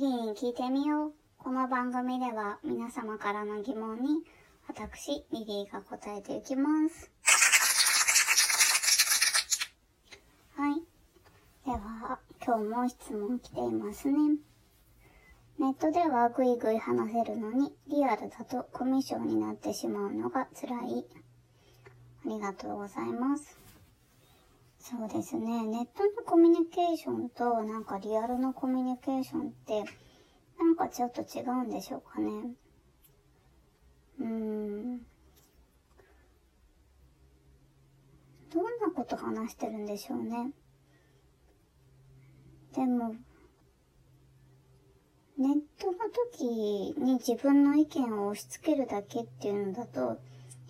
リーに聞いてみよう。この番組では皆様からの疑問に私、リリーが答えていきます。はい。では、今日も質問来ていますね。ネットではぐいぐい話せるのに、リアルだとコミュ障になってしまうのが辛い。ありがとうございます。そうですね。ネットのコミュニケーションとなんかリアルのコミュニケーションってなんかちょっと違うんでしょうかね。うーん。どんなこと話してるんでしょうね。でも、ネットの時に自分の意見を押し付けるだけっていうのだと、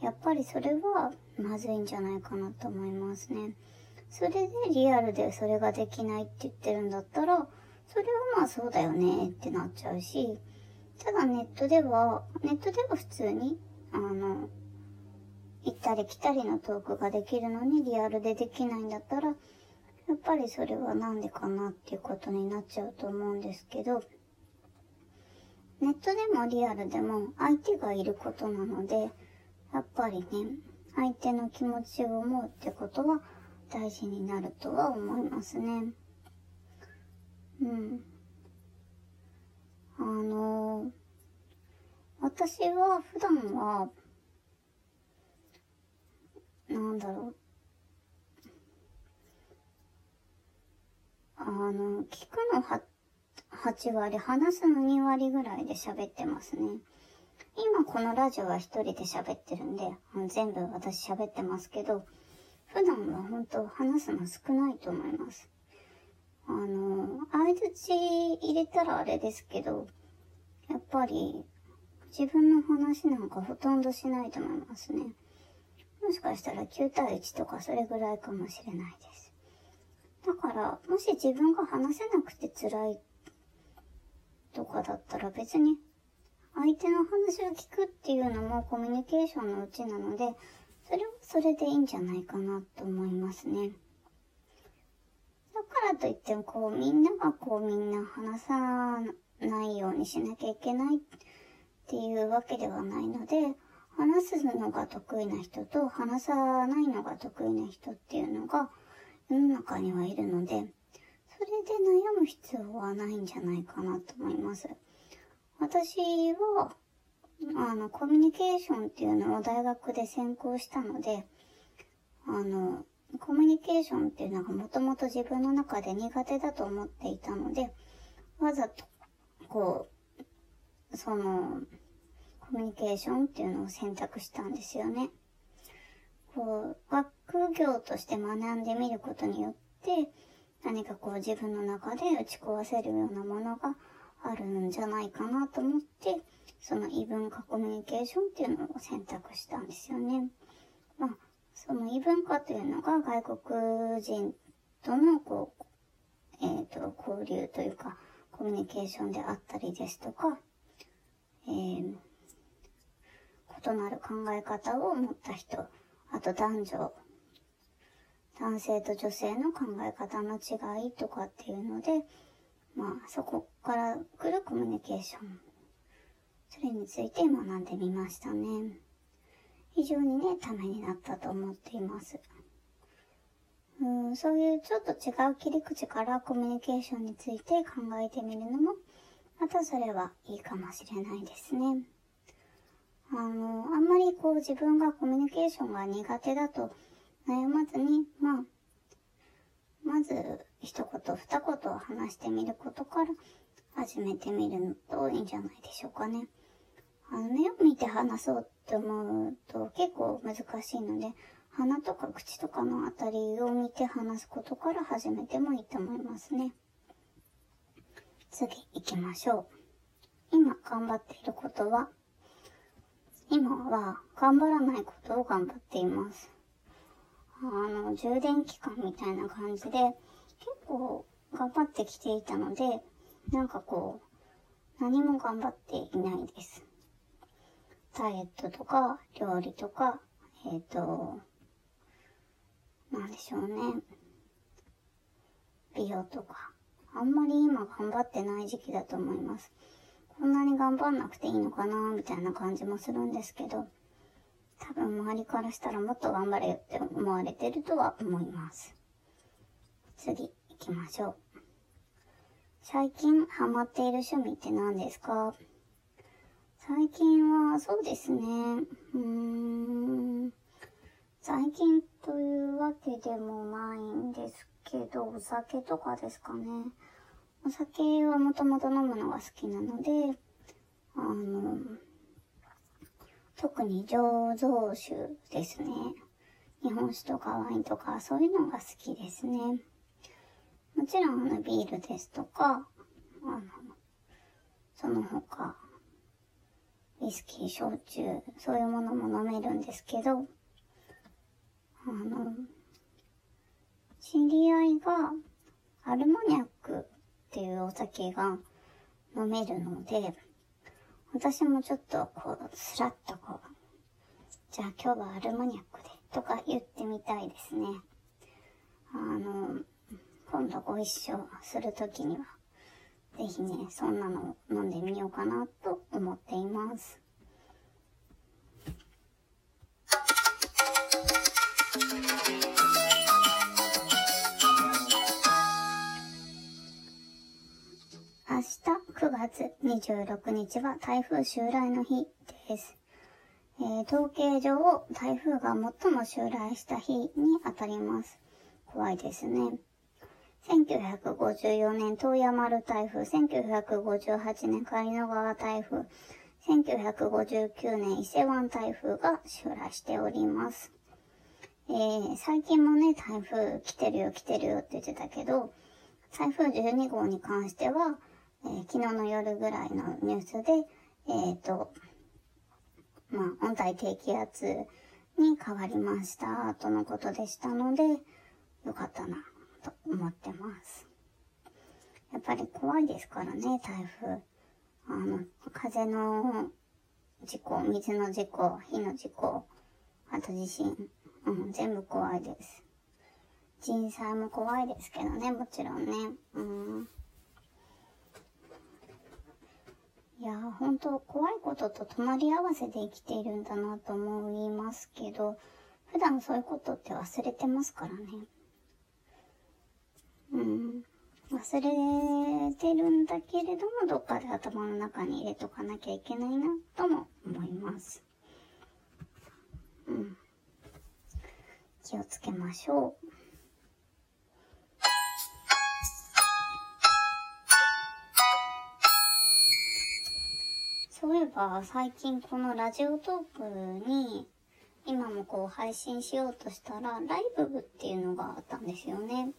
やっぱりそれはまずいんじゃないかなと思いますね。それでリアルでそれができないって言ってるんだったら、それはまあそうだよねってなっちゃうし、ただネットでは、ネットでは普通に、あの、行ったり来たりのトークができるのにリアルでできないんだったら、やっぱりそれはなんでかなっていうことになっちゃうと思うんですけど、ネットでもリアルでも相手がいることなので、やっぱりね、相手の気持ちを思うってことは大事になるとは思いますね。うん。あの、私は普段は、なんだろう。あの、聞くのは8割、話すの2割ぐらいで喋ってますね。今このラジオは一人で喋ってるんで、全部私喋ってますけど、普段は本当話すの少ないと思います。あの、相づち入れたらあれですけど、やっぱり自分の話なんかほとんどしないと思いますね。もしかしたら9対1とかそれぐらいかもしれないです。だから、もし自分が話せなくて辛いとかだったら別に相手の話を聞くっていうのもコミュニケーションのうちなので、それはそれでいいんじゃないかなと思いますね。だからといっても、こう、みんながこう、みんな話さないようにしなきゃいけないっていうわけではないので、話すのが得意な人と話さないのが得意な人っていうのが世の中にはいるので、それで悩む必要はないんじゃないかなと思います。私は、あの、コミュニケーションっていうのを大学で専攻したので、あの、コミュニケーションっていうのがもともと自分の中で苦手だと思っていたので、わざと、こう、その、コミュニケーションっていうのを選択したんですよね。こう、学業として学んでみることによって、何かこう自分の中で打ち壊せるようなものがあるんじゃないかなと思って、その異文化コミュニケーションっていうのを選択したんですよね。まあ、その異文化というのが外国人とのこう、えっ、と、交流というか、コミュニケーションであったりですとか、えー、異なる考え方を持った人、あと男女、男性と女性の考え方の違いとかっていうので、まあ、そこから来るコミュニケーション。それについて学んでみましたね。非常にね、ためになったと思っています。うん、そういうちょっと違う切り口からコミュニケーションについて考えてみるのも、またそれはいいかもしれないですね。あの、あんまりこう自分がコミュニケーションが苦手だと悩まずに、まあ、まず一言二言話してみることから始めてみるといいんじゃないでしょうかね。あの、目を見て話そうって思うと結構難しいので、鼻とか口とかのあたりを見て話すことから始めてもいいと思いますね。次行きましょう。今頑張っていることは、今は頑張らないことを頑張っています。あの、充電期間みたいな感じで、結構頑張ってきていたので、なんかこう、何も頑張っていないです。ダイエットとか、料理とか、えっ、ー、と、なんでしょうね。美容とか、ああんまり今頑張ってない時期だと思います。こんなに頑張んなくていいのかなみたいな感じもするんですけど、多分周りからしたらもっと頑張れよって思われてるとは思います。次行きましょう。最近ハマっている趣味って何ですか？最近はそうですね。うーん。最近というわけでもないんですけど、お酒とかですかね。お酒はもともと飲むのが好きなので、あの、特に醸造酒ですね。日本酒とかワインとかそういうのが好きですね。もちろんあのビールですとか、あの、その他、ウイスキー、焼酎、そういうものも飲めるんですけど、あの、知り合いがアルモニャックっていうお酒が飲めるので、私もちょっとこう、スラッとこう、じゃあ今日はアルマニャックでとか言ってみたいですね。あの、今度ご一緒するときには、ぜひね、そんなのを飲んでみようかなと思っています。9月26日は台風襲来の日です。えー、統計上、台風が最も襲来した日に当たります。怖いですね。1954年東山丸台風、1958年狩野川台風、1959年伊勢湾台風が襲来しております。えー、最近もね、台風来てるよ来てるよって言ってたけど、台風12号に関しては、えー、昨日の夜ぐらいのニュースで、えっ、ー、と、まあ、温帯低気圧に変わりました、とのことでしたので、よかったな、と思ってます。やっぱり怖いですからね、台風。あの、風の事故、水の事故、火の事故、あと地震、うん、全部怖いです。人災も怖いですけどね、もちろんね。うんいや、本当怖いことと隣り合わせで生きているんだなと思いますけど、普段そういうことって忘れてますからね。うん。忘れてるんだけれども、どっかで頭の中に入れとかなきゃいけないな、とも思います。うん。気をつけましょう。えば、最近このラジオトークに、今もこう配信しようとしたら、ライブ部っていうのがあったんですよね。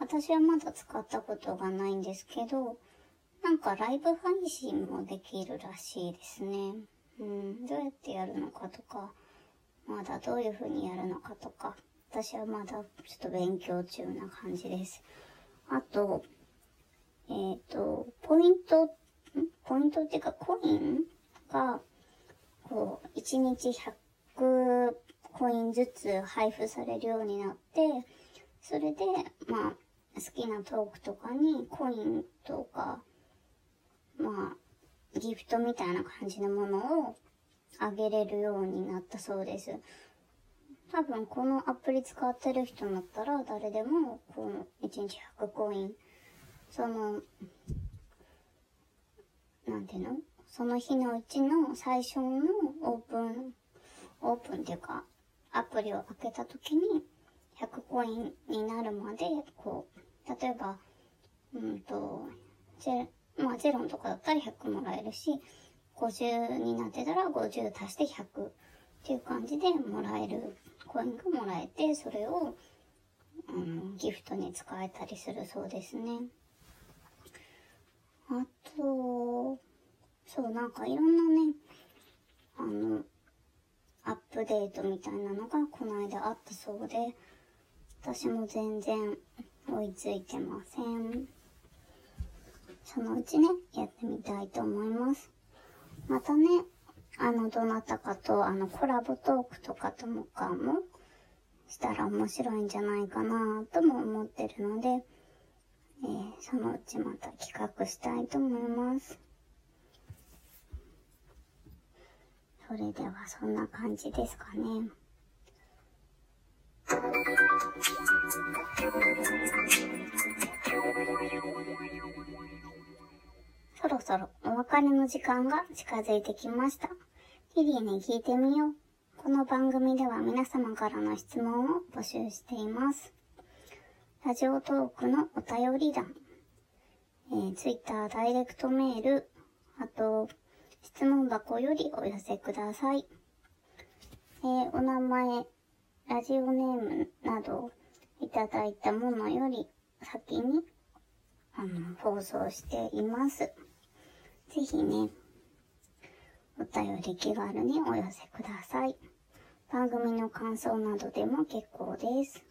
私はまだ使ったことがないんですけど、なんかライブ配信もできるらしいですね。うん、どうやってやるのかとか、まだどういう風にやるのかとか、私はまだちょっと勉強中な感じです。あと、えっ、ー、と、ポイントポイントっていうかコインが、こう、1日100コインずつ配布されるようになって、それで、まあ、好きなトークとかにコインとか、まあ、ギフトみたいな感じのものをあげれるようになったそうです。多分このアプリ使ってる人だったら誰でもこの1日100コイン、そのなんていうの？その日のうちの最初のオープン、オープンっていうか、アプリを開けた時に100コインになるまで、こう、例えば、うんと、ゼまあゼロとかだったら100もらえるし、50になってたら50足して100っていう感じでもらえるコインがもらえて、それを、うん、ギフトに使えたりするそうですね。あと、そう、なんかいろんなね、あの、アップデートみたいなのがこの間あったそうで、私も全然追いついてません。そのうちね、やってみたいと思います。またね、あの、どなたかと、あの、コラボトークとかともかもしたら面白いんじゃないかなとも思ってるので、えー、そのうちまた企画したいと思います。それではそんな感じですかね。そろそろお別れの時間が近づいてきました。リリーに聞いてみよう。この番組では皆様からの質問を募集しています。ラジオトークのお便り欄、えー、ツイッターダイレクトメール、あと、質問箱よりお寄せください。えー、お名前、ラジオネームなどいただいたものより先に、あの、放送しています。ぜひね、お便り気軽にお寄せください。番組の感想などでも結構です。